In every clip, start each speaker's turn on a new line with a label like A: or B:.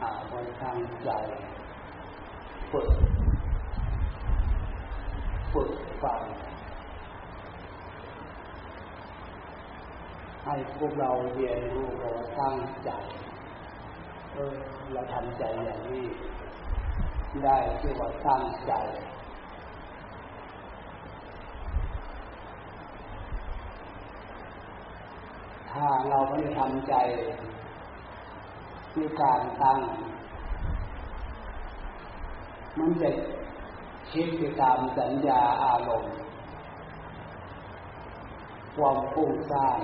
A: หาคนทางใจฝึกฝึกฟังให้พวกเราเรียนรู้เราตั้งใจ เออเราทำใจอย่างนี้ ได้ชื่ว่าตั้งใจ ถ้าเราไม่ได้ทำใจด้วยการตั้ง มันจะคิดไปตามสัญญาอารมณ์ ความฟุ้งซ่าน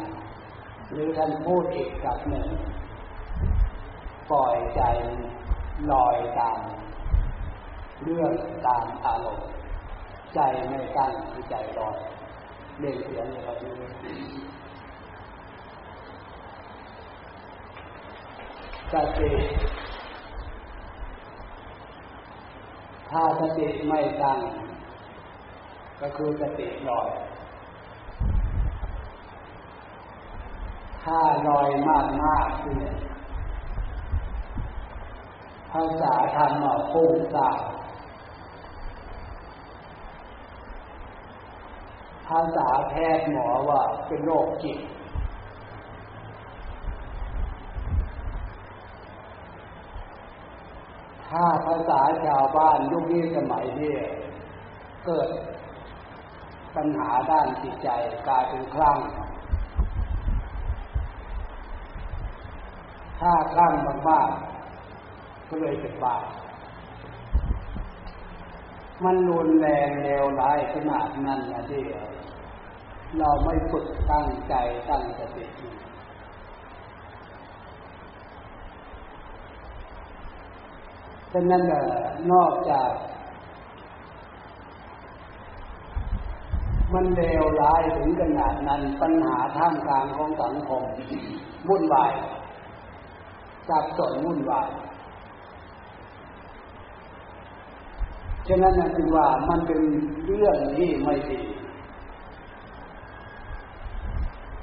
A: หรือท่านพูดอีกกับหนึ่ง ปล่อยใจลอยตาม เรื่องตามอารมณ์ ใจไม่ตั้งใจลอยเล่นเสียงเลยครับนี่ สติถ้าสติไม่ตั้ง ก็คือสติลอย ถ้าลอยมากมากเนี่ยภาษาธรรมว่าฟุ้งซ่าภาษาแพทย์หมอว่าเป็นโรคจิต ถ้าภาษาชาวบ้านยุคนี้สมัยนี้เกิดปัญหาด้านจิตใจกลายเป็นคลั่ง ถ้าคลั่งมากๆก็เลยเป็นบ้ามันรุนแรงเลวร้ายขนาดนั้นนะที่เราไม่ฝึกตั้งใจตั้งสติ ฉะนั้นนอกจาก มันเลวร้ายถึงขนาดนั้นปัญหาท่ามกลางของสังคมวุ่นวายสับสนวุ่นวายฉะนั้นจึงว่ามันเป็นเรื่องที่ไม่ดี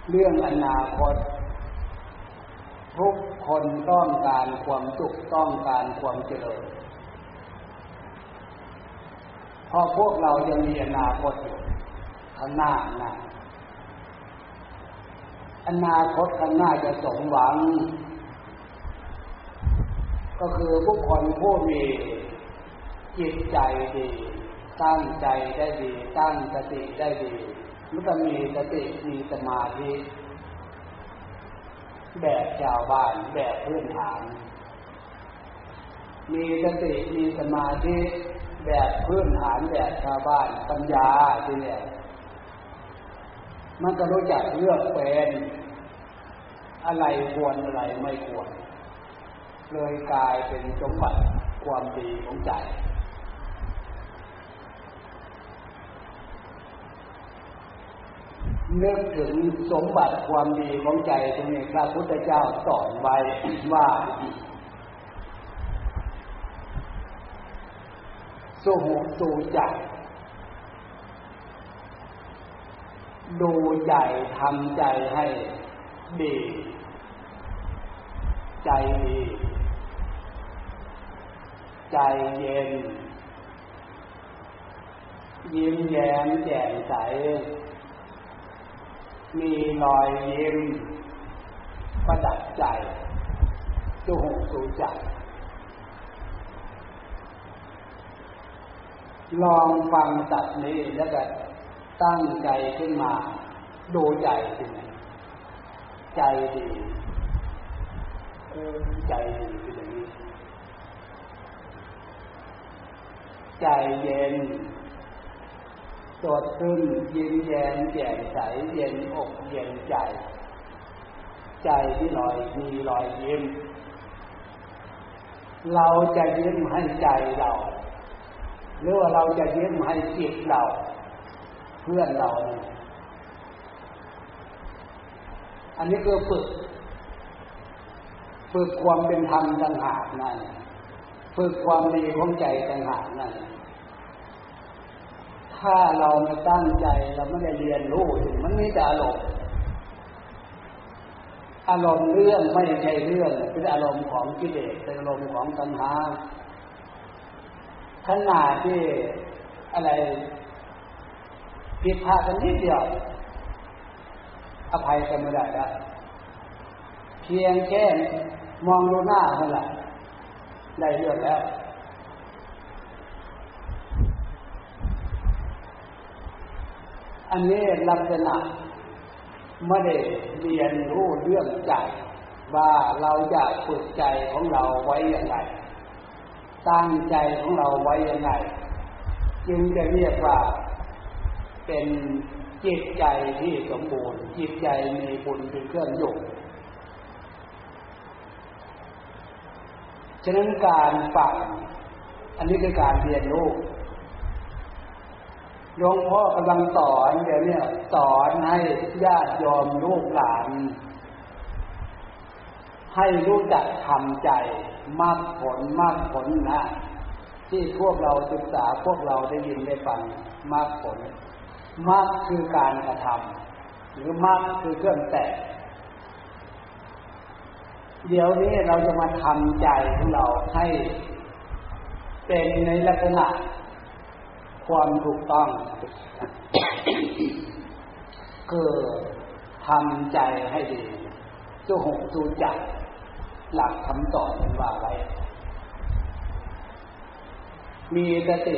A: เรื่องอนาคต ทุกคนต้องการความสุขต้องการความเจริญเพราะพวกเรายังมีอนาคตอยู่ข้างหน้านะอนาคตข้างหน้าจะสมหวัง ก็คือพวกคนผู้มีจิตใจดี ตั้งใจได้ดี ตั้งสติได้ดีมันก็มีสติมีสมาธิ แบบชาวบ้านแบบพื้นฐาน มีสติมีสมาธิแบบพื้นฐานแบบชาวบ้านปัญญาทีเนี่ยมันก็รู้จักเลือกเป็นอะไรควรอะไรไม่ควร เลยกลายเป็นสมบัติความดีของใจ นึกถึงสมบัติความดีของใจตรงนี้พระพุทธเจ้าสอนไว้ว่า สุหุตูจักดูใจทำใจให้ดี ใจดี ใจเย็น ยิ้มแย้มแจ่มใส มีรอยยิ้มประดับใจสุหงสูจักลองฟังตัดนี้แล้วก็ตั้งใจขึ้นมา ดูใจสิใจดีเออใจดีเป็นอย่างนี้ ใจเย็น สดขึ้นยิ้มแย้มแจ่มใสเย็นอกเย็นใจ ใจที่ลอยมีรอยยิ้ม เราจะยิ้มให้ใจเรา หรือว่าเราจะยิ้มให้จิตเรา เพื่อนเราอันนี้คือฝึก ฝึกความเป็นธรรมต่างหากนั่นฝึกความดีของใจต่างหากนั่น ถ้าเราไม่ตั้งใจเราไม่ได้เรียนรู้มันมีแต่อารมณ์อารมณ์เรื่องไม่ใช่เรื่องเป็นอารมณ์ของกิเลสเป็นอารมณ์ของตัณหาขนาดที่อะไรผิดพลาดกันนิดเดียวอภัยกันไม่ได้แล้วเพียงแค่มองดูหน้าเท่านั้นได้เรื่องแล้ว อันนี้ลักษณะไม่ได้เรียนรู้เรื่องใจ ว่าเราจะฝึกใจของเราไว้อย่างไรตั้งใจของเราไว้อยังไงจึงจะเรียกว่าเป็นจิตใจที่สมบูรณ์ จิตใจมีบุญเป็นเครื่องอยู่ฉะนั้นการฟังอันนี้คือการเรียนรู้ หลวงพ่อกำลังสอนเดี๋ยวนี้สอนให้ญาติยอมลูกหลาน ให้รู้จักทำใจมากผลมากผลนะ ที่พวกเราศึกษาพวกเราได้ยินได้ฟังมากผล มากคือการกระทำหรือมากคือเครื่องแตะเดี๋ยวนี้เราจะมาทำใจของเราให้ เป็นในลักษณะ ความถูกต้อง คือทำใจให้ดีจูหงจูจักหลักคำสอนว่าไว้มีสติ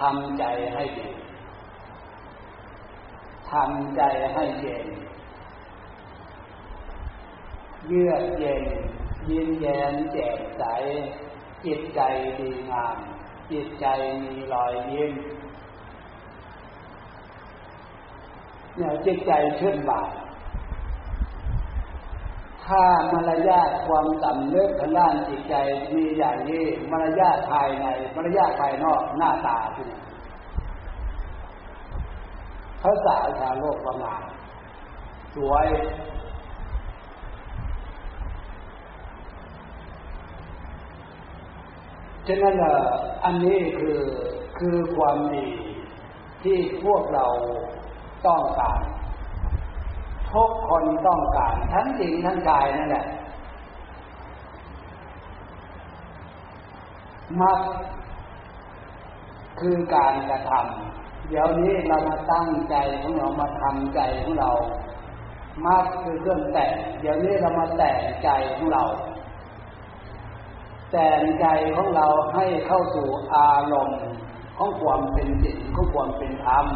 A: ทำใจให้ดีทำใจให้เย็น เยือกเย็นยินแย้มแจ่มใสจิตใจดีงาม จิตใจมีรอยยิ้ม เนี่ยจิตใจเชื่อนบานถ้ามารยาทความสำนึกทางด้านจิตใจมีอย่างนี้มารยาทภายในมารยาทภายนอกหน้าตาที่นี่ภาษาชาโลกประมาณสวย ฉะนั้นอันนี้คือคือความดีที่พวกเรา ต้องการ ทุกคนต้องการ ทั้งจริงทั้งกายนั่นแหละมักคือการกระทำเดี๋ยวนี้เรามาตั้งใจของเรามาทำใจของเรามักคือเครื่องแต่งเดี๋ยวนี้เรามาแต่งใจของเรา แต่งใจของเราให้เข้าสู่อารมณ์ของความเป็นจริงของความเป็นธรรม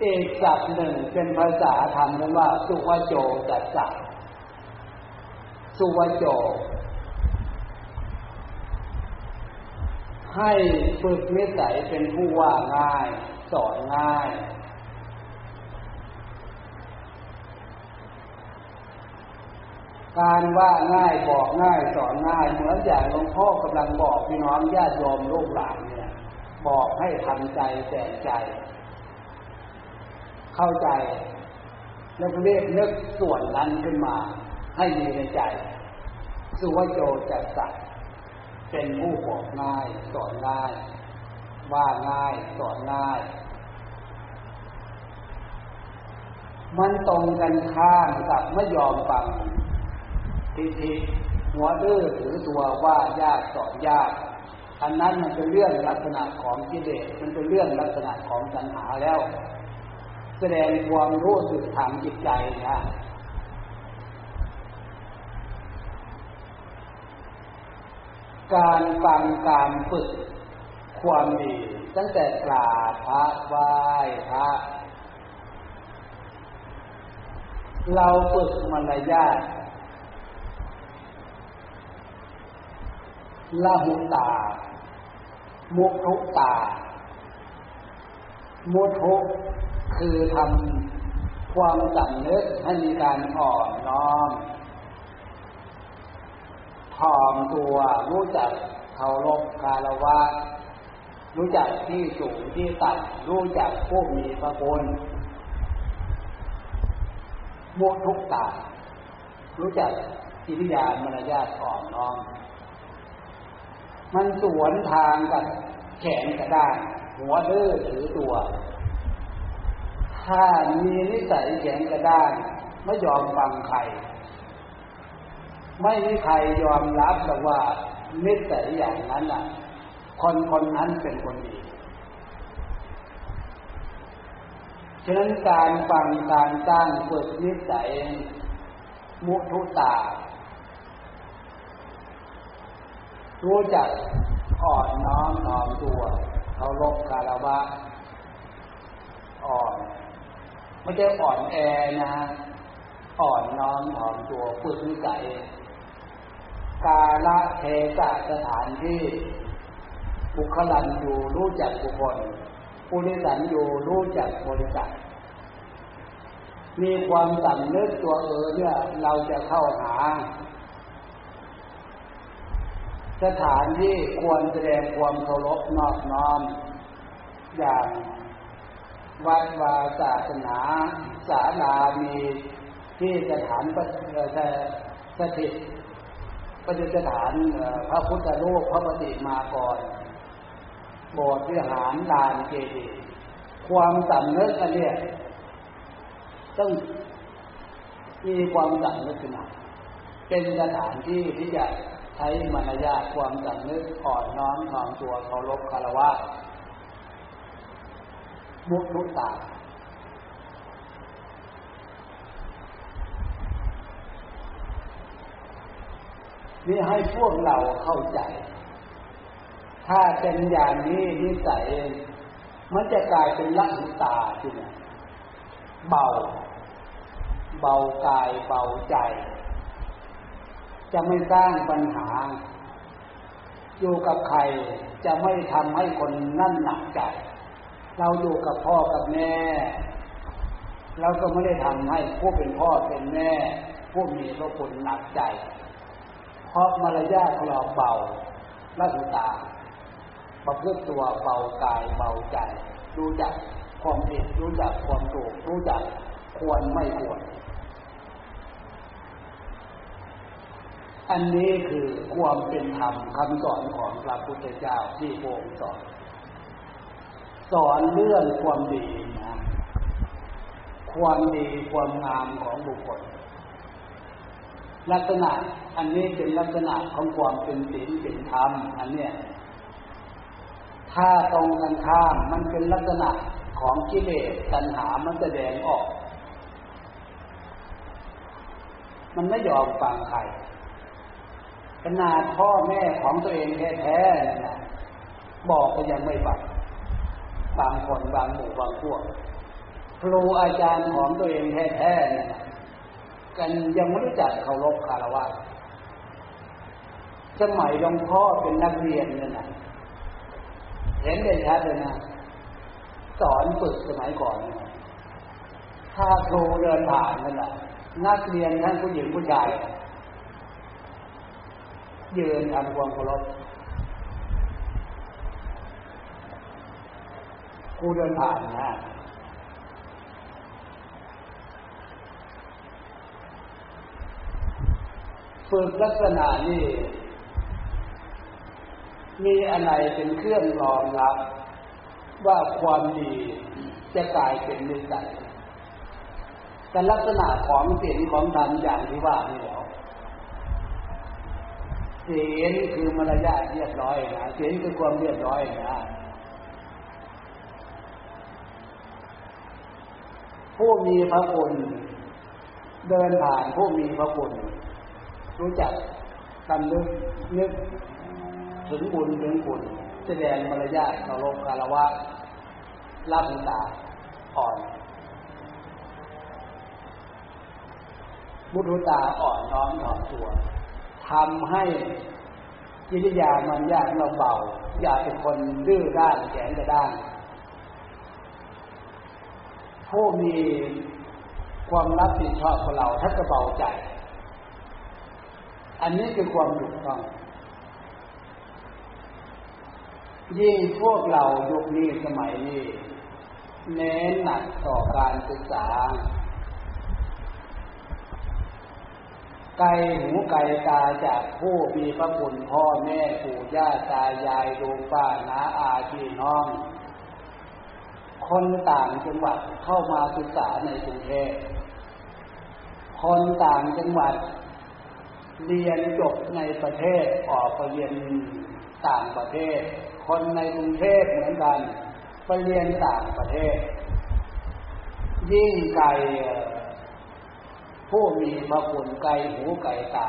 A: เอกศัพท์หนึ่งเป็นภาษาธรรมเรียกว่า สุวโจจัสสะสุวโจ ให้ฝึกนิสัยเป็นผู้ว่าง่าย สอนง่าย การว่าง่ายบอกง่ายสอนง่าย เหมือนอย่างหลวงพ่อกำลังบอกพี่น้องญาติโยมลูกหลานเนี่ย บอกให้ทำใจแต่ใจ เข้าใจ แล้วก็เรียกนึกส่วนนั้นขึ้นมา ให้มีในใจ สุวโจจัสสัเป็นผู้บอกง่ายสอนง่าย ว่าง่ายสอนง่าย มันตรงกันข้ามกับไม่ยอมฟังทีทีหัวดื้อถือตัวว่ายากสอนยากอันนั้นมันเป็นเรื่องลักษณะของกิเลสมันเป็นเรื่องลักษณะของปัญหาแล้ว แสดงความรู้สึกทางจิตใจนะการฟังการฝึกความดี ตั้งแต่กราบพระไหว้พระเราฝึกมารยาทละหุตา มุทุตา มุทุ คือทำความสำนึกให้มีการอ่อนน้อมถ่อมตัวรู้จักเคารพคารวะ รู้จักที่สูงที่ต่ำรู้จักผู้มีพระคุณมุทุกตารู้จักกิริยามารยาทอ่อนน้อมมันสวนทางกับแขนกระด้างหัวเด้อถือตัว ถ้ามีนิสัยแข็งกระด้างไม่ยอมฟังใคร ไม่มีใครยอมรับแต่ว่านิสัยอย่างนั้นอะ คนคนนั้นเป็นคนดีฉะนั้นการฟังการสร้างฝึกนิสัยมุทุตา รู้จักอ่อนน้อมน้อมตัวเคารพคารวะอ่อน ไม่ใช่อ่อนแอนะอ่อนน้อมถ่อมตัวฝึกนิสัยกาละเทศะสถานที่บุคลันอยู่รู้จักบุคคลผู้นิสันอยู่รู้จักบริษัทมีความสำนึกตัวเออเนี่ยเราจะเข้าหา สถานที่ควรแสดงความเคารพนอบน้อมอย่าง วัดวาศาสนาศาลามีที่สถานสถิตประดิษฐานพระพุทธรูปพระปฏิมากรโบสถ์วิหารลานเจดีย์ความสำนึกอันเนี้ยต้องมีความสำนึกขึ้นมาเป็นสถานที่ที่จะใช้มารยาทความสำนึกอ่อนน้อมถ่อมตัวเคารพคารวะ มุทุตานี่ให้พวกเราเข้าใจ ถ้าเป็นอย่างนี้นิสัยมันจะกลายเป็นละหุตาที่นี่เบา เบากายเบาใจ จะไม่สร้างปัญหา อยู่กับใครจะไม่ทำให้คนนั่นหนักใจ เราอยู่กับพ่อกับแม่ เราก็ไม่ได้ทำให้ผู้เป็นพ่อเป็นแม่ ผู้มีพระคุณหนักใจ เพราะมารยาทของเราเบาละหุตาประพฤติตัวเบากายเบาใจ รู้จักความผิดรู้จักความถูกรู้จักควรไม่ควร อันนี้คือความเป็นธรรมคำสอนของพระพุทธเจ้าที่โงสอน สอนเรื่องความดีนะความดีความงามของบุคคล ลักษณะอันนี้เป็นลักษณะของความเป็นศีลเป็นธรรมอันเนี้ยถ้าตรงกันข้ามมันเป็นลักษณะของกิเลสตัณหามันแสดงออก มันไม่ยอมฟังใครขนาดพ่อแม่ของตัวเองแท้ๆนะบอกก็ยังไม่ฟัง บางคนบางหมู่บางพวก ครูอาจารย์ของตัวเองแท้ๆนะกันยังไม่รู้จักเคารพคารวะสมัยหลวงพ่อเป็นนักเรียนเนี่ยนะเห็นได้ชัดเลยนะสอนฝึกสมัยก่อน ถ้าครูเดินผ่านนั่นแหละนักเรียนทั้งผู้หญิงผู้ชายยืนทำความเคารพ ครูเดินผ่านนะฝึกลักษณะนี้ มีอะไรเป็นเครื่องรองรับ ว่าความดีจะกลายเป็นนิสัยแต่ลักษณะของศีลของธรรมอย่างที่ว่านี่แล้วศีลคือมารยาทเรียบร้อยนะศีลคือความเรียบร้อยนะ ผู้มีพระคุณ เดินผ่านผู้มีพระคุณ รู้จักตำนึกนึกถึงบุญถึงคุณแสดงมารยาทเคารพคารวะรับตาอ่อนมุทุตาอ่อนน้อมถ่อมตัวทำให้กิริยามันยากเราเบา อย่าเป็นคนดื้อด้านแข็งกระด้าน ผู้มีความรับผิดชอบของเราถ้านจะเบาใจ อันนี้คือความถูกต้องยิ่งพวกเรายุคนี้สมัยนี้เน้นหนักต่อการศึกษา ไกลหูไกลตาจากผู้มีพระคุณพ่อแม่ปู่ย่าตายายลุงป้าน้าอาพี่น้อง คนต่างจังหวัดเข้ามาศึกษาในกรุงเทพคนต่างจังหวัด เรียนจบในประเทศออกไปเรียนต่างประเทศ คนในกรุงเทพเหมือนกันไปเรียนต่างประเทศ ยิ่งไกลผู้มีพระคุณไกลหูไกลตา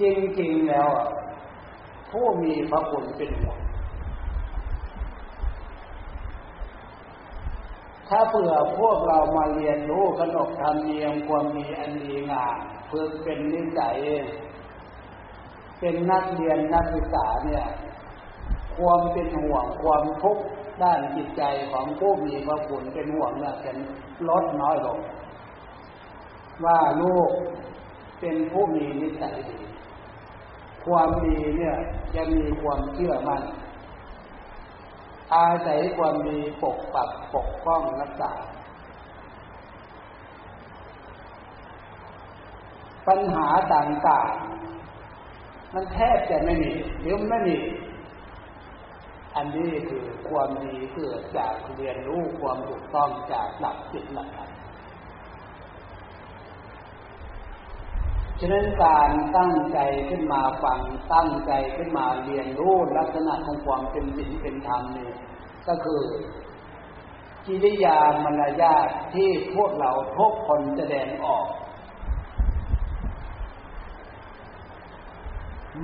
A: จริงๆแล้ว ผู้มีพระคุณเป็นห่วง ถ้าเผื่อพวกเรามาเรียนรู้ขนบธรรมเนียมความมีอันดีงามเพื่อเป็นนิสัย เป็นนักเรียนนักศึกษาเนี่ย ความเป็นห่วงความทุกข์ด้านจิตใจของผู้มีพระคุณเป็นห่วงเนี่ยจะลดน้อยลง ว่าลูกเป็นผู้มีนิสัยดี ความดีเนี่ยจะมีความเชื่อมั่น อาศัยความดีปกปักปกป้องรักษา ปัญหาต่างๆ มันแทบจะไม่มีหรือไม่มี อันนี้คือความดีเกิดจากเรียนรู้ความถูกต้องจากหลักจิตหลักธรรม ฉะนั้นการตั้งใจขึ้นมาฟังตั้งใจขึ้นมาเรียนรู้ลักษณะของความเป็นศีลเป็นธรรมนี่ก็คือกิริยามารยาทที่พวกเราทุกคนแสดงออก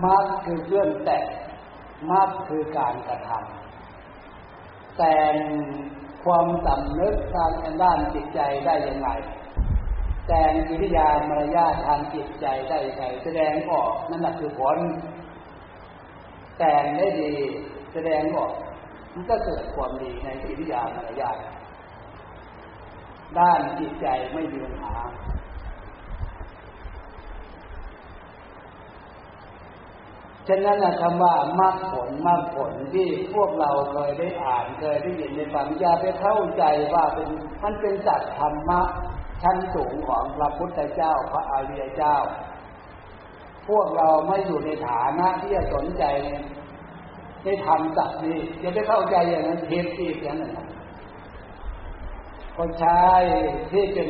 A: มักคือเครื่องแต่มักคือการกระทำแต่ความสำนึกทางด้านจิตใจได้ยังไง แต่งกิริยามารยาททางจิตใจได้ไงแสดงออกนั่นแหละคือผลแต่งได้ดี แสดงออกมันก็เกิดความดีในกิริยามารยาทด้านจิตใจไม่มีปัญหาฉะนั้นนะคำว่ามรรคผลมรรคผลที่พวกเราเคยได้อ่านเคยได้ยินในฟังยาไปเข้าใจว่าเป็นมันเป็นจัดธรรมะ ชั้นสูงของพระพุทธเจ้าพระอริยเจ้า พวกเราไม่อยู่ในฐานะที่จะสนใจในธรรมจักนี้จะได้เข้าใจอย่างนั้นเทียบอีกอย่างนั้นคนใช้ที่เป็น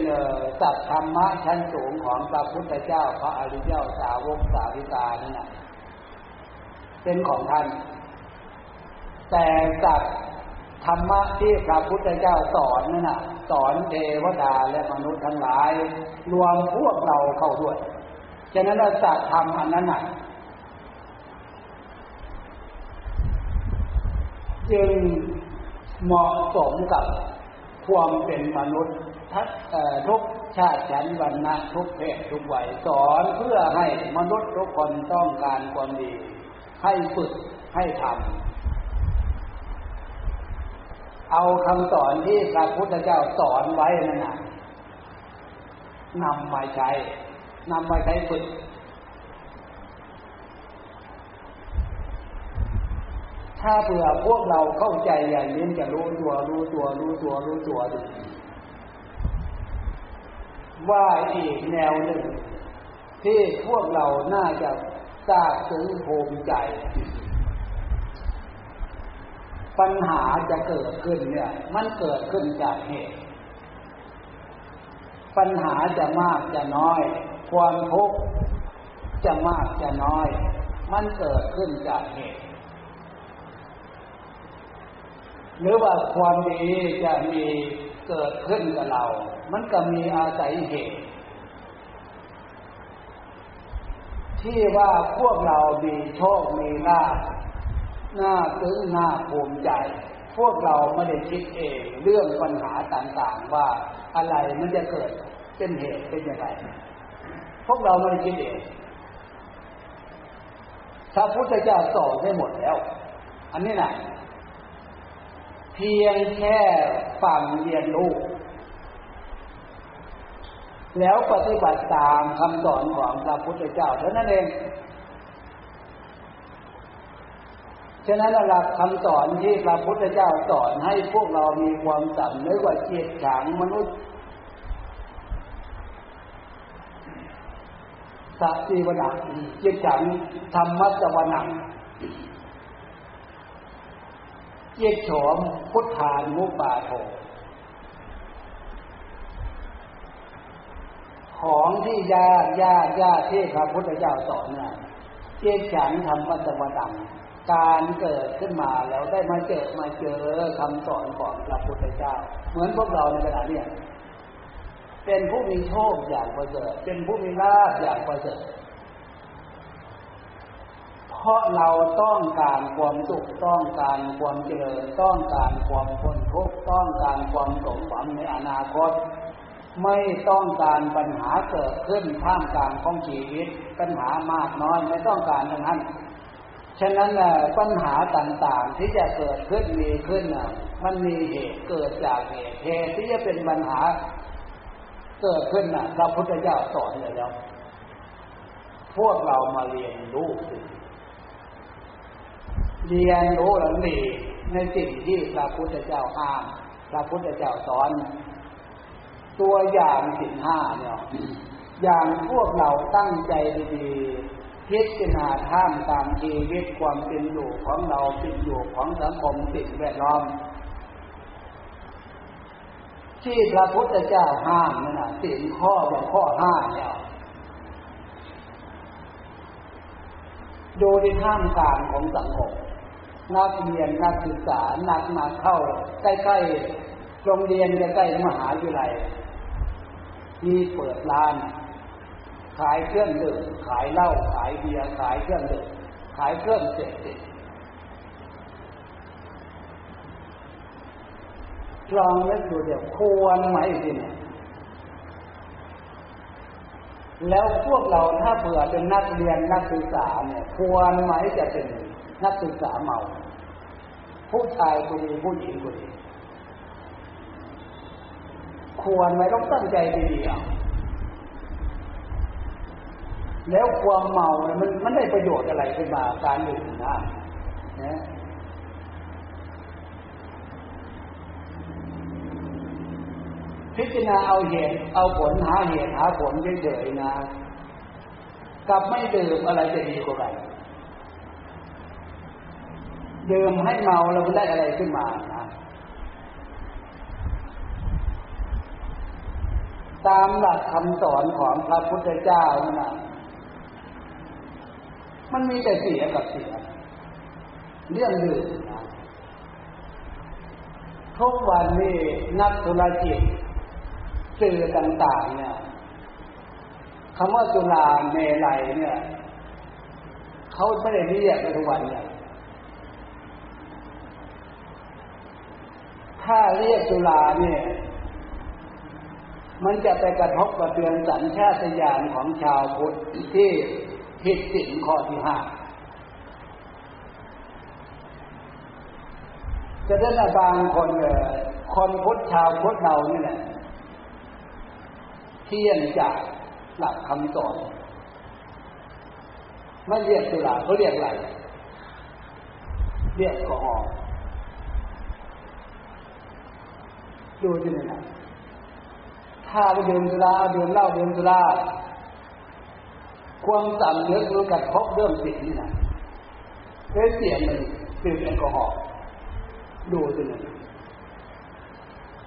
A: สัตธรรมะชั้นสูงของพระพุทธเจ้า พระอริยเจ้าสาวกสาวิกานั่นแหะเป็นของท่าน แต่สัต ธรรมะที่พระพุทธเจ้าสอนนั่นน่ะ สอนเทวดาและมนุษย์ทั้งหลาย รวมพวกเราเข้าด้วย ฉะนั้นสัตธรรมอันนั้นน่ะจึงเหมาะสมกับความเป็นมนุษย์ทุกชาติชั้นวรรณะทุกเพศทุกวัยสอนเพื่อให้มนุษย์ทุกคนต้องการความดี ให้ฝึกให้ทำ เอาคำสอนที่พระพุทธเจ้าสอนไว้นั่นนะนำมาใช้นำมาใช้ฝึกถ้าเผื่อพวกเราเข้าใจอย่างนี้จะรู้ตัวรู้ตัวรู้ตัวรู้ตัวดูว่าอีกแนวหนึ่ง ที่พวกเราน่าจะทราบถึงภูมิใจ ปัญหาจะเกิดขึ้นเนี่ย มันเกิดขึ้นจากเหตุ ปัญหาจะมากจะน้อย ความทุกข์จะมากจะน้อย มันเกิดขึ้นจากเหตุ หรือว่าความดีจะมีเกิดขึ้นกับเรา มันก็มีอาศัยเหตุ ที่ว่าพวกเรามีโชค มีลาภ น้าซึ้งน้าภูมิใจ พวกเราไม่ได้คิดเองเรื่องปัญหาต่างๆว่าอะไรมันจะเกิดเป็นเหตุเป็นยังไงพวกเราไม่ได้คิดเองพระพุทธเจ้าสอนได้หมดแล้ว อันนี้นะเพียงแค่ฟังเรียนรู้แล้วปฏิบัติตามคำสอนของพระพุทธเจ้าเท่านั้นเอง ฉะนั้นหลักคำสอนที่พระพุทธเจ้าสอนให้พวกเรามีความสำนึกว่าเจิตขังมนุษย์สัตติวนักจิตขังธรรมะจวนักเย็ดโฉมพุทธานุปาโทของที่ยากยากยากที่พระพุทธเจ้าสอนน่ะเจฉันทำวัตวดัง การเกิดขึ้นมาแล้วได้มาเจอมาเจอคำสอนของพระพุทธเจ้า เหมือนพวกเราในขณะนี้เป็นผู้มีโชคอย่างประเสริฐเป็นผู้มีลาภอย่างประเสริฐเพราะเราต้องการความสุขต้องการความเจริญ ต้องการความพ้นทุกข์ต้องการความสมหวังในอนาคต ไม่ต้องการปัญหาเกิดขึ้นท่ามกลางของชีวิต ปัญหามากน้อยไม่ต้องการทั้งนั้น ฉะนั้นปัญหาต่างๆที่จะเกิดขึ้นมีขึ้นมันมีเหตุเกิดจากเหตุเหตุที่จะเป็นปัญหาเกิดขึ้นน่ะพระพุทธเจ้าสอนเลยแล้ว พวกเรามาเรียนรู้สิเรียนรู้หลังนีในสิ่งที่พระพุทธเจ้าห้ามพระพุทธเจ้าสอน ตัวอย่างสินห้าเนี่ย อย่างพวกเราตั้งใจดีๆ พิจารณาท่ามตามชีวิตความเป็นอยู่ของเราเป็นอยู่ของสังคมสิ่งแวดล้อม ที่พระพุทธเจ้าห้ามนั่นนะสิ่งข้ออย่งข้อห้าเนี่ยดูในท่ามกลางของสังคมนักเรียนนักศึกษานักมาเข้า ใกล้ๆโรงเรียนใกล้ๆมหาวิทยาลัยมีเปิดร้าน ขายเครื่องดื่มขายเหล้าขายเบียร์ขายเครื่องดื่มขายเครื่องเสพติดลองนึกดูเดี๋ยวควรไหมสิเนี่ยแล้วพวกเราถ้าเผื่อเป็นนักเรียนนักศึกษาเนี่ย ควรไหมจะเป็นนักศึกษาเมา ผู้ชายคนนี้ผู้หญิงคนนี้ควรไหมต้องตั้งใจดีๆอะ แล้วความเมาเนี่ยมันมันได้ประโยชน์อะไรขึ้นมาการดื่มนะนะพิจารณาเอาเหตุเอาผลหาเหตุหาผลเฉยๆนะกับไม่ดื่มอะไรจะดีกว่ากันดื่มให้เมาแล้วมันได้อะไรขึ้นมานะตามหลักคำสอนของพระพุทธเจ้านะ มันมีแต่เสียกับเสียเรื่องดื่มนะทุกวันนี้นักธุรกิจสื่อต่าง ๆ เนี่ยคำว่าจุฬาเมลัยเนี่ยเขาไม่ได้เรียกทุกวันเนี่ยถ้าเรียกจุฬาเนี่ย มันจะไปกระทบกระเทือนสัญชาตญาณของชาวพุทธที่ ผิดสิ่งข้อที่ห้าจะได้บางคนคนพุทธชาวพุทธเรานี่แหละเที่ยนจากหลักคำสอนไม่เรียกสุราเขาเรียกอะไร เรียกกออล์ดูที่นี่นะถ้าไปดื่มสุราดื่มเหล้าดื่มสุรา ความสั่นเนื้อคือกัดพบเรื่องสิ่งนี่นะเเสียงมันดื่มแอลกอฮอล์ดูที่นี่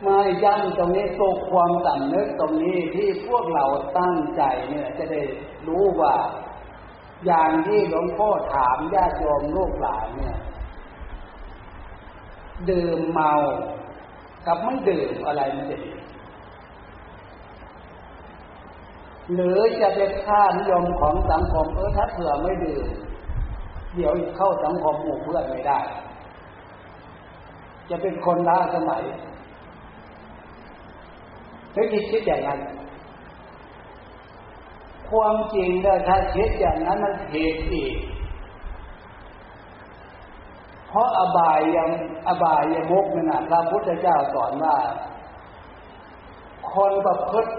A: มาย้ำตรงนี้ตกความสำนึกตรงนี้ที่พวกเราตั้งใจเนี่ยจะได้รู้ว่า อย่างที่หลวงพ่อถามญาติโยมลูกหลานเนี่ยดื่มเมา กับไม่ดื่มอะไรมันจะดี หรือจะเป็นค่านิยมของสังคมเออถ้าเผื่อไม่ดื่มเดี๋ยวเข้าสังคมหมู่เพื่อนไม่ได้ จะเป็นคนล้าสมัยไม่คิดคิดอย่างนั้น ความจริงเนี่ยถ้าคิดอย่างนั้นมันผิดอีก เพราะอบายยังอบายยมุกนั่นะพระพุทธเจ้าสอนว่า คนประพฤติ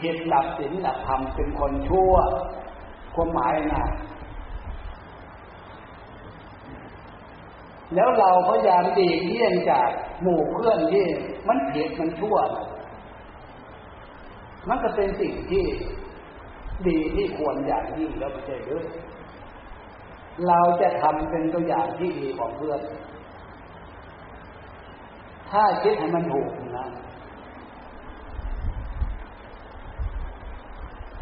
A: ผิดหลักศีลหลักธรรมเป็นคนชั่วความหมายนะแล้วเราพยายามดีเลี่ยงจากหมู่เพื่อนที่มันผิดมันชั่ว มันก็เป็นสิ่งที่ดีที่ควรอย่างยิ่งแล้วไม่ใช่หรือเราจะทำเป็นตัวอย่างที่ดีของเพื่อน ถ้าคิดให้มันถูกนะ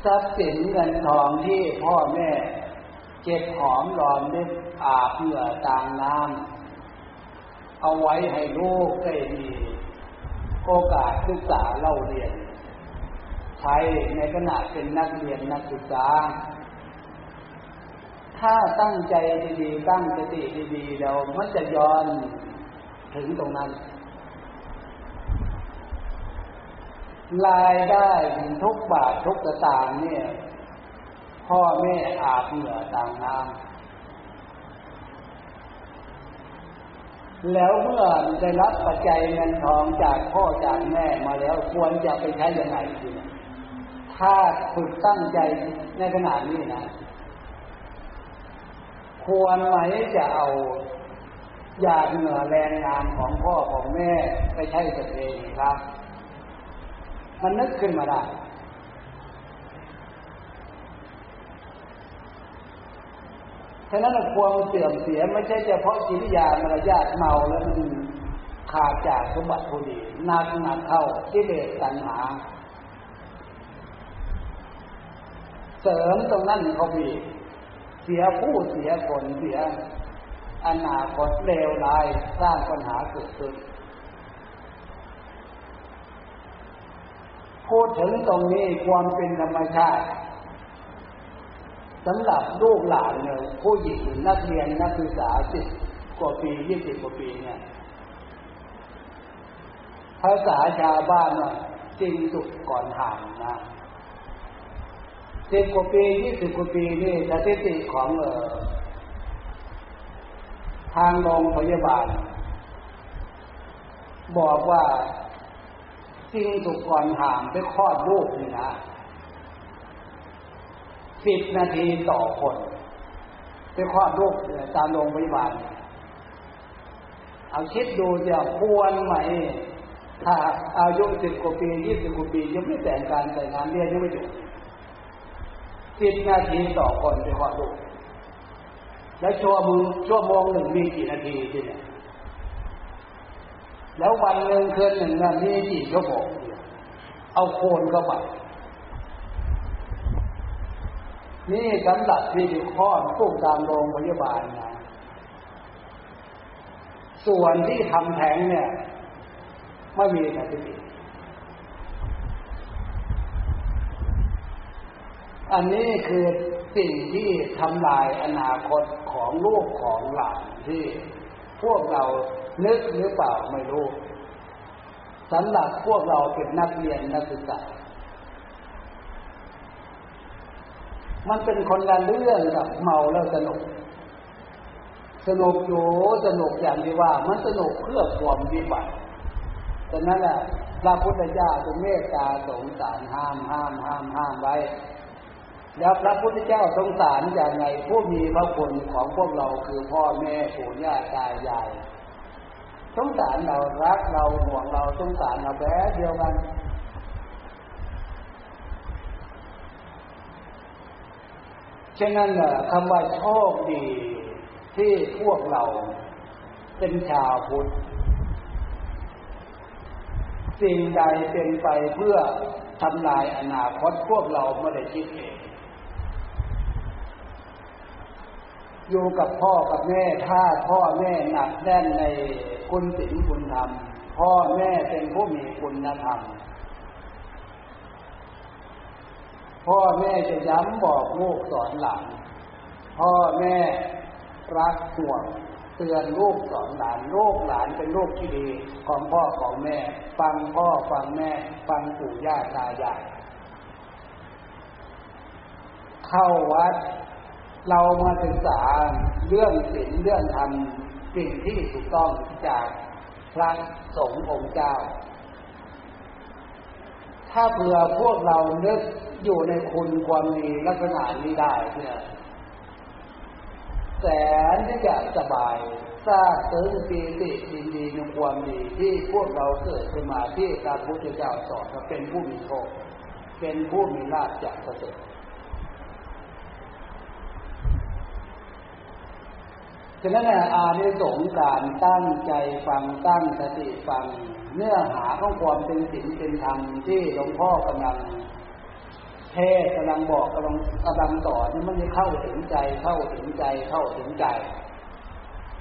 A: ทรัพย์สินเงินทองที่พ่อแม่เก็บหอมรอมริบอาบเหงื่อต่างน้ำเอาไว้ให้ลูกได้มีโอกาสศึกษาเล่าเรียน ใช้ในขณะเป็นนักเรียนนักศึกษา ถ้าตั้งใจดีๆ ตั้งสติดีๆเรามันจะย้อนถึงตรงนั้น รายได้ทุกบาททุกสตางค์เนี่ย พ่อแม่อาบเหงื่อต่างน้ำแล้วเมื่อได้รับปัจจัยเงินทองจากพ่อจากแม่มาแล้วควรจะไปใช้ยังไงดีถ้าฝึกตั้งใจในขนาดนี้นะ ควรไหมจะเอาอยากเหงื่อแรงงานของพ่อของแม่ไปใช้กับเองครับ มันนึกขึ้นมาได้ ฉะนั้นความเสื่อมเสียไม่ใช่เฉพาะจิตยามารยาทเมาแล้วมันขาดจากสมบัติผู้ดีนักหนักเข้าที่เดชตัณหา เสริมตรงนั้นเขามีเสียผู้เสียคนเสียอนาคตเลวร้ายสร้างปัญหาเกิดขึ้น พูดถึงตรงนี้ความเป็นธรรมชาติสำหรับลูกหลานเนี่ยผู้หญิงนักเรียนนักศึกษาสิบกว่าปียี่สิบกว่าปีเนี่ยภาษาชาวบ้านเนาจริงสุดก่อนห่างนะสิบกว่าปียี่สิบกว่าปีนี่สถิติของเออทางโรงพยาบาล บอกว่า สิ่งถูกก่อนห่างไปคลอดลูกนี่นะสิบนาทีต่อคนไปคลอดลูกตามโรงพยาบาล เอาคิดดูจะควรไหม ถ้าอายุสิบกว่าปียี่สิบกว่าปียังไม่แต่งการแต่งงานเรียนยังไม่จบสิบนาทีต่อคนไปคลอดลูก แล้วชั่วโมงชั่วโมงหนึ่งมีกี่นาทีทีเนี่ย แล้ววันหนึ่งคืนหนึ่งนะมีกี่ชั่วโมงเอาโคนเข้าไปนี่สำหรับที่ข้อตู้ตามโรงพยาบาลนะ ส่วนที่ทำแท้งเนี่ย ไม่มีสถิติอันนี้คือสิ่งที่ทำลายอนาคตของลูกของหลานที่พวกเรา นึกหรือเปล่าไม่รู้สำหรับพวกเราเป็นนักเรียนนักศึกษา มันเป็นคนละเรื่องกับเมาแล้วสนุก สนุกอยู่สนุกอย่างที่ว่า มันสนุกเพื่อความวิบัติดังนั้นแหละพระพุทธเจ้าทรงเมตตาสงสารห้ามห้ามห้ามห้ามไว้แล้วพระพุทธเจ้าสงสารอย่างไงผู้มีพระคุณของพวกเราคือพ่อแม่ปู่ย่าตายาย สงสารเรารักเราห่วงเราสงสารเราแบบเดียวกันฉะนั้นคำว่าโชคดีที่พวกเราเป็นชาวพุทธสิ่งใดเป็นไปเพื่อทำลายอนาคตพวกเราไม่ได้คิดเอง อยู่กับพ่อกับแม่ถ้าพ่อแม่หนักแน่นในคุณศีลคุณธรรม พ่อแม่เป็นผู้มีคุณธรรม พ่อแม่จะย้ำบอกลูกสอนหลานพ่อแม่รักห่วงเตือนลูกสอนหลานลูกหลานเป็นลูกที่ดีของพ่อของแม่ ฟังพ่อฟังแม่ ฟังปู่ย่าตายายเข้าวัด เรามาศึกษาเรื่องศีลเรื่องธรรมสิ่งที่ถูกต้องจากพระสงฆ์องค์เจ้า ถ้าเผื่อพวกเราเนึกอยู่ในคุณความดีลักษณะนี้ได้เนี่ยแสนที่จะสบายทราบซึ้งปีติยินดีในความดีที่พวกเราเกิดขึ้นมาที่พระพุทธเจ้าสอนเป็นผู้มีโชคเป็นผู้มีลาภจากประเสริฐ ฉะนั้นอานิสงส์การตั้งใจฟังตั้งสติฟัง เนื้อหาของความเป็นศีลเป็นธรรมที่หลวงพ่อกำลังเทศกำลังบอกกำลังกำลังสอนนี่มันจะเข้าถึงใจเข้าถึงใจเข้าถึงใจ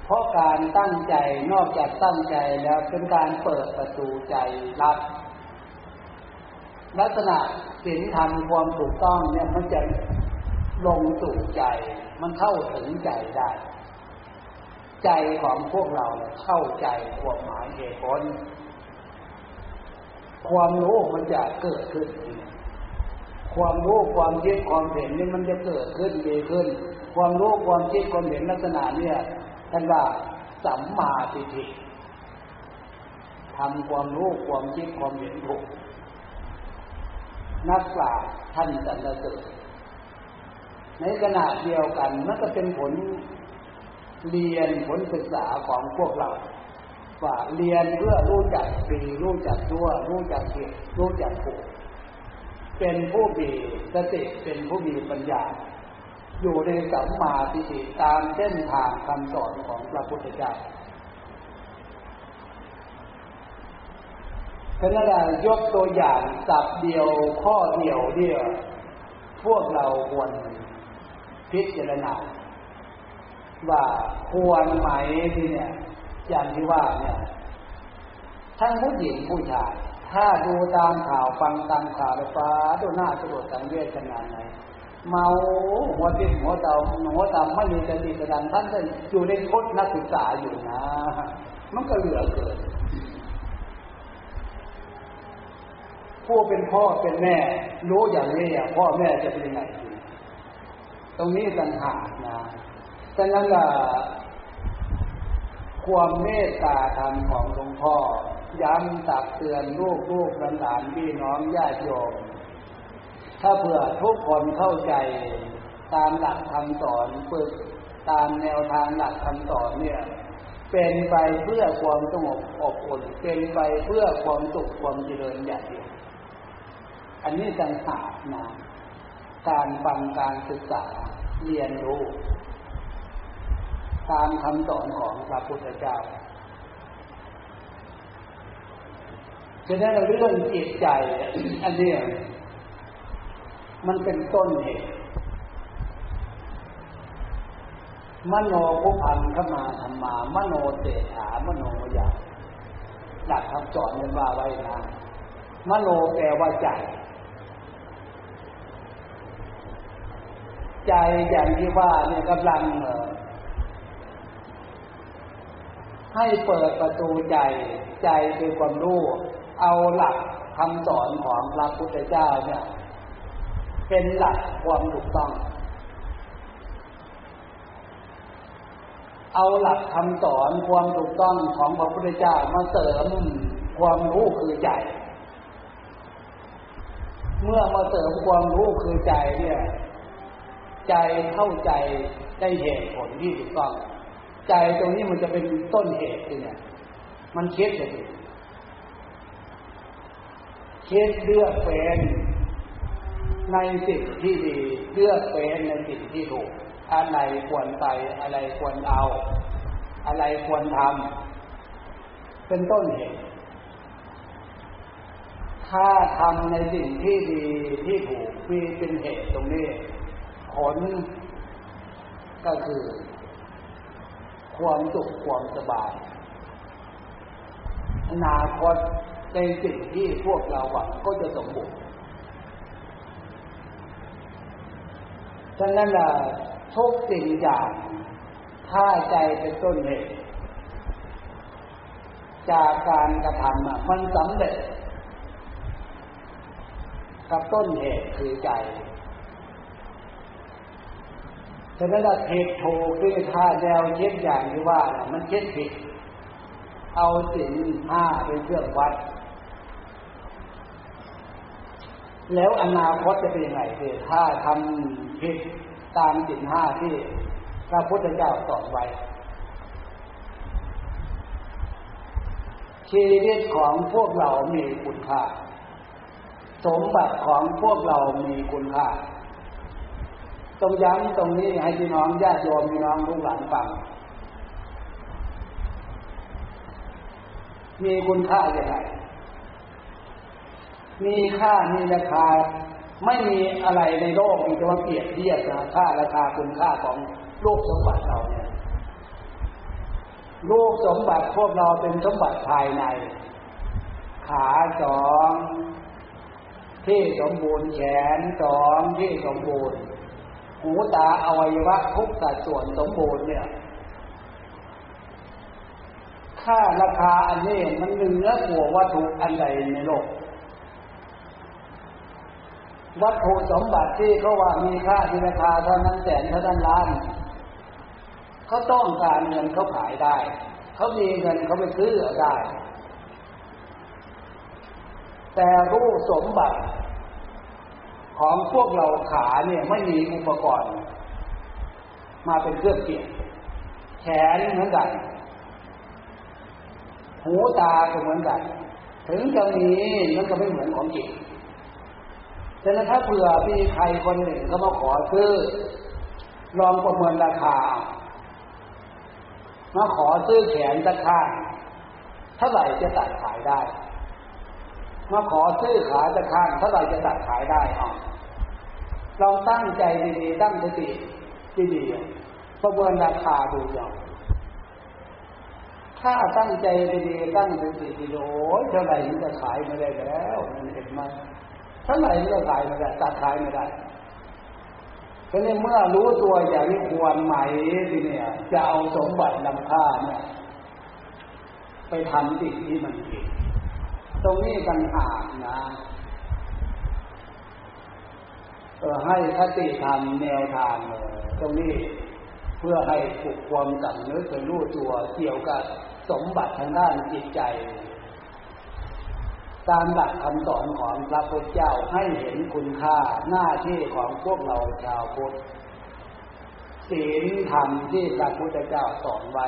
A: เพราะการตั้งใจนอกจากตั้งใจแล้วเป็นการเปิดประตูใจรับ ลักษณะศีลธรรมความถูกต้องเนี่ยมันจะลงสู่ใจ มันเข้าถึงใจได้ ใจของพวกเราเข้าใจความหมายเหตุผลความรู้มันจะเกิดขึ้น ความรู้ความคิดความเห็นนี่มันจะเกิดขึ้นดีขึ้น ความรู้ความคิดความเห็นลักษณะเนี่ยท่านว่าสัมมาทิฏฐิทำความรู้ความคิดความเห็นถูกนักปราชญ์ท่านสรรเสริญในขณะเดียวกันมันก็เป็นผล เรียนผลศึกษาของพวกเราว่าเรียนเพื่อรู้จักปีรู้จักชั่วรู้จักผิดรู้จักถูกเป็นผู้มีสติเป็นผู้มีปัญญา อยู่ในสัมมาทิฏฐิตามเส้นทางคำสอนของพระพุทธเจ้าพระนายกตัวอย่างสับเดียวข้อเดียวเดียว พวกเราควรพิจารณา ว่าควรไหมที่เนี่ยอย่างที่ว่าเนี่ย ทั้งผู้หญิงผู้ชาย ถ้าดูตามข่าวฟังตามข่าวไฟ้าดูหน้าสลดสังเวชขนาดไหนเมาหัวติดหัวเตาหัวตาไม่มีสติสดังท่านได้อยู่ในพจนักศึกษาอยู่นะ มันก็เหลือเกินผู้เป็นพ่อเป็นแม่ รู้อย่างนี้พ่อแม่จะเป็นยังไงตรงนี้ต่างหากนะ ฉะนั้นล่ะความเมตตาธรรมของหลวงพ่อ ย้ำตักเตือนลูกลูกหลานพี่น้องญาติโยม ถ้าเผื่อทุกคนเข้าใจตามหลักคำสอนฝึกตามแนวทางหลักคำสอนเนี่ย เป็นไปเพื่อความสงบอบอุ่น เป็นไปเพื่อความสุขความเจริญอย่างเดียวอันนี้ต่างหากนะการฟังการศึกษาเรียนรู้ ตามคำสอนของพระพุทธเจ้าฉะนั้นเรื่องจิตใจ อันนี้มันเป็นต้นเหตุมโนภุพันเข้ามาธรรมา มโนเตถามโนยาหลักคำสอนมันว่าไว้นะมโนแปลว่าใจ ใจอย่างที่ว่าเนี่ยกำลัง ให้เปิดประตูใจใจคือความรู้ เอาหลักคำสอนของพระพุทธเจ้าเนี่ย เป็นหลักความถูกต้อง เอาหลักคำสอนความถูกต้องของพระพุทธเจ้ามาเสริมความรู้คือใจ เมื่อมาเสริมความรู้คือใจเนี่ย ใจเข้าใจได้เหตุผลที่ถูกต้อง ใจตรงนี้มันจะเป็นต้นเหตุเนี่ยมันคิดเลยคิดเลือกเป็นในสิ่งที่ดี เลือกเป็นในสิ่งที่ถูก อะไรควรไปอะไรควรเอา อะไรควรทำเป็นต้นเหตุถ้าทำในสิ่งที่ดีที่ถูกมีเป็นเหตุตรงนี้ผลก็คือ ความสุขความสบายอนาคตในสิ่งที่พวกเราหวังก็จะสมบูรณ์ฉะนั้นล่ะทุกสิ่งอย่างถ้าใจเป็นต้นเหตุจากการกระทำมันสำเร็จ กับต้นเหตุคือใจ ฉะนั้นผิดถูกคือถ้าแนวเช็ดอย่างที่ว่ามันเช็ดผิด เอาสิ่งห้าเป็นเครื่องวัด แล้วอนาคตจะเป็นยังไงคือถ้าทำผิดตามสินห้าที่พระพุทธเจ้าสอนไว้ ชีวิตของพวกเรามีคุณค่า สมบัติของพวกเรามีคุณค่า ต้องย้ำตรงนี้ให้พี่น้องญาติโยมพี่น้องลูกหลานฟัง มีคุณค่าอย่างไรมีค่ามีราคา ไม่มีอะไรในโลกมีแต่ว่าเปรียบเทียบนะค่าราคาคุณค่าของโลกสมบัติเราเนี่ยโลกสมบัติพวกเราเป็นสมบัติภายใน ขาสองที่สมบูรณ์แขนสองที่สมบูรณ์ หูตาอวัยวะทุกสัดส่วนสมบูรณ์เนี่ย ค่าราคาอันนี้มันเหนือกว่าวัตถุอันใดในโลก วัตถุสมบัติที่เขาว่ามีค่าที่ราคาเท่านั้นแสนเท่านั้นล้านเขาต้องการเงินเขาขายได้ เขามีเงินเขาไปซื้อได้ แต่รูปสมบัติ ของพวกเราขาเนี่ยไม่มีอุปกรณ์ มาเป็นเครื่องเกี่ยวแขนเหมือนกัน หูตาก็เหมือนกัน ถึงจะมีมันก็ไม่เหมือนของจริงแต่ถ้าเผื่อมีใครคนหนึ่งเขามาขอซื้อ ลองประเมินราคา มาขอซื้อแขนตะข้างเท่าไหร่จะตัดขายได้ มาขอซื้อขาตะข้างเท่าไหร่จะตัดขายได้อ๋อ ลองตั้งใจดีๆ ตั้งสติดีๆประเมินราคาดูอย่างถ้าตั้งใจดีๆตั้งสติดีๆโอ้ยเท่าไหร่มันจะขายไม่ได้แล้วมันเห็นไหมเท่าไหร่มันจะขายไม่ได้ตัดขายไม่ได้ก็ในเมื่อรู้ตัวอย่างนี้ควรไหมทีเนี่ยจะเอาสมบัตินำค่าเนี่ย ไปทำสิ่งที่มันผิดตรงนี้ต่างหานะ ให้คติธรรมแนวทางเลยตรงนี้เพื่อให้ปลุกความสำนึกเป็นรู้ตัวเกี่ยวกับสมบัติทางด้านจิตใจ ตามหลักคำสอนของพระพุทธเจ้าให้เห็นคุณค่าหน้าที่ของพวกเราชาวพุทธศีลธรรมที่พระพุทธเจ้าสอนไว้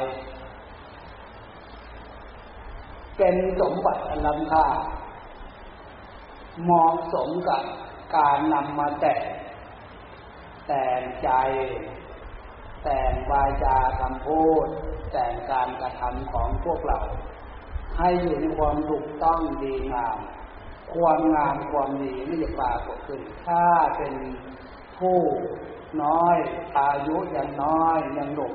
A: เป็นสมบัติอันล้ำค่าเหมาะสมกับ การนำมาแต่งแต่งใจ แต่งวาจาคำพูด แต่งการกระทำของพวกเรา ให้อยู่ในความถูกต้องดีงาม ความงามความดีไม่จะปรากฏขึ้น ถ้าเป็นผู้น้อย อายุยังน้อยยังหนุ่ม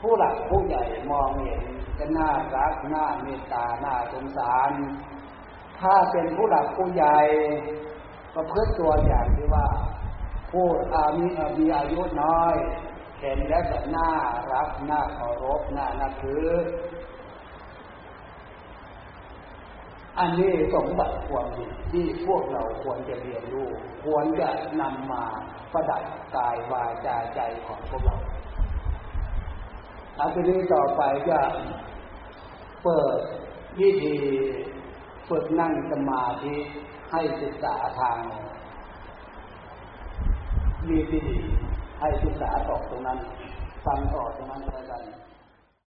A: ผู้หลักผู้ใหญ่มองเห็นก็น่ารักน่าเมตตาน่าสงสาร ถ้าเป็นผู้หลักผู้ใหญ่ ประพฤติตัวอย่างที่ว่าผู้อามีมีอายุน้อย เห็นแล้วก็น่ารักน่าเคารพน่านับถือ อันนี้สมบัติความดีที่พวกเราควรจะเรียนรู้ ควรจะนำมาประดับกายวาจาใจของพวกเราอันนี้ต่อไปจะเปิดวิธีฝึกนั่งสมาธิ ให้ศึกษาทางมีที่ดีให้ศึกษาต่อตรงนั้นฟังต่อตรงนั้นแล้วกัน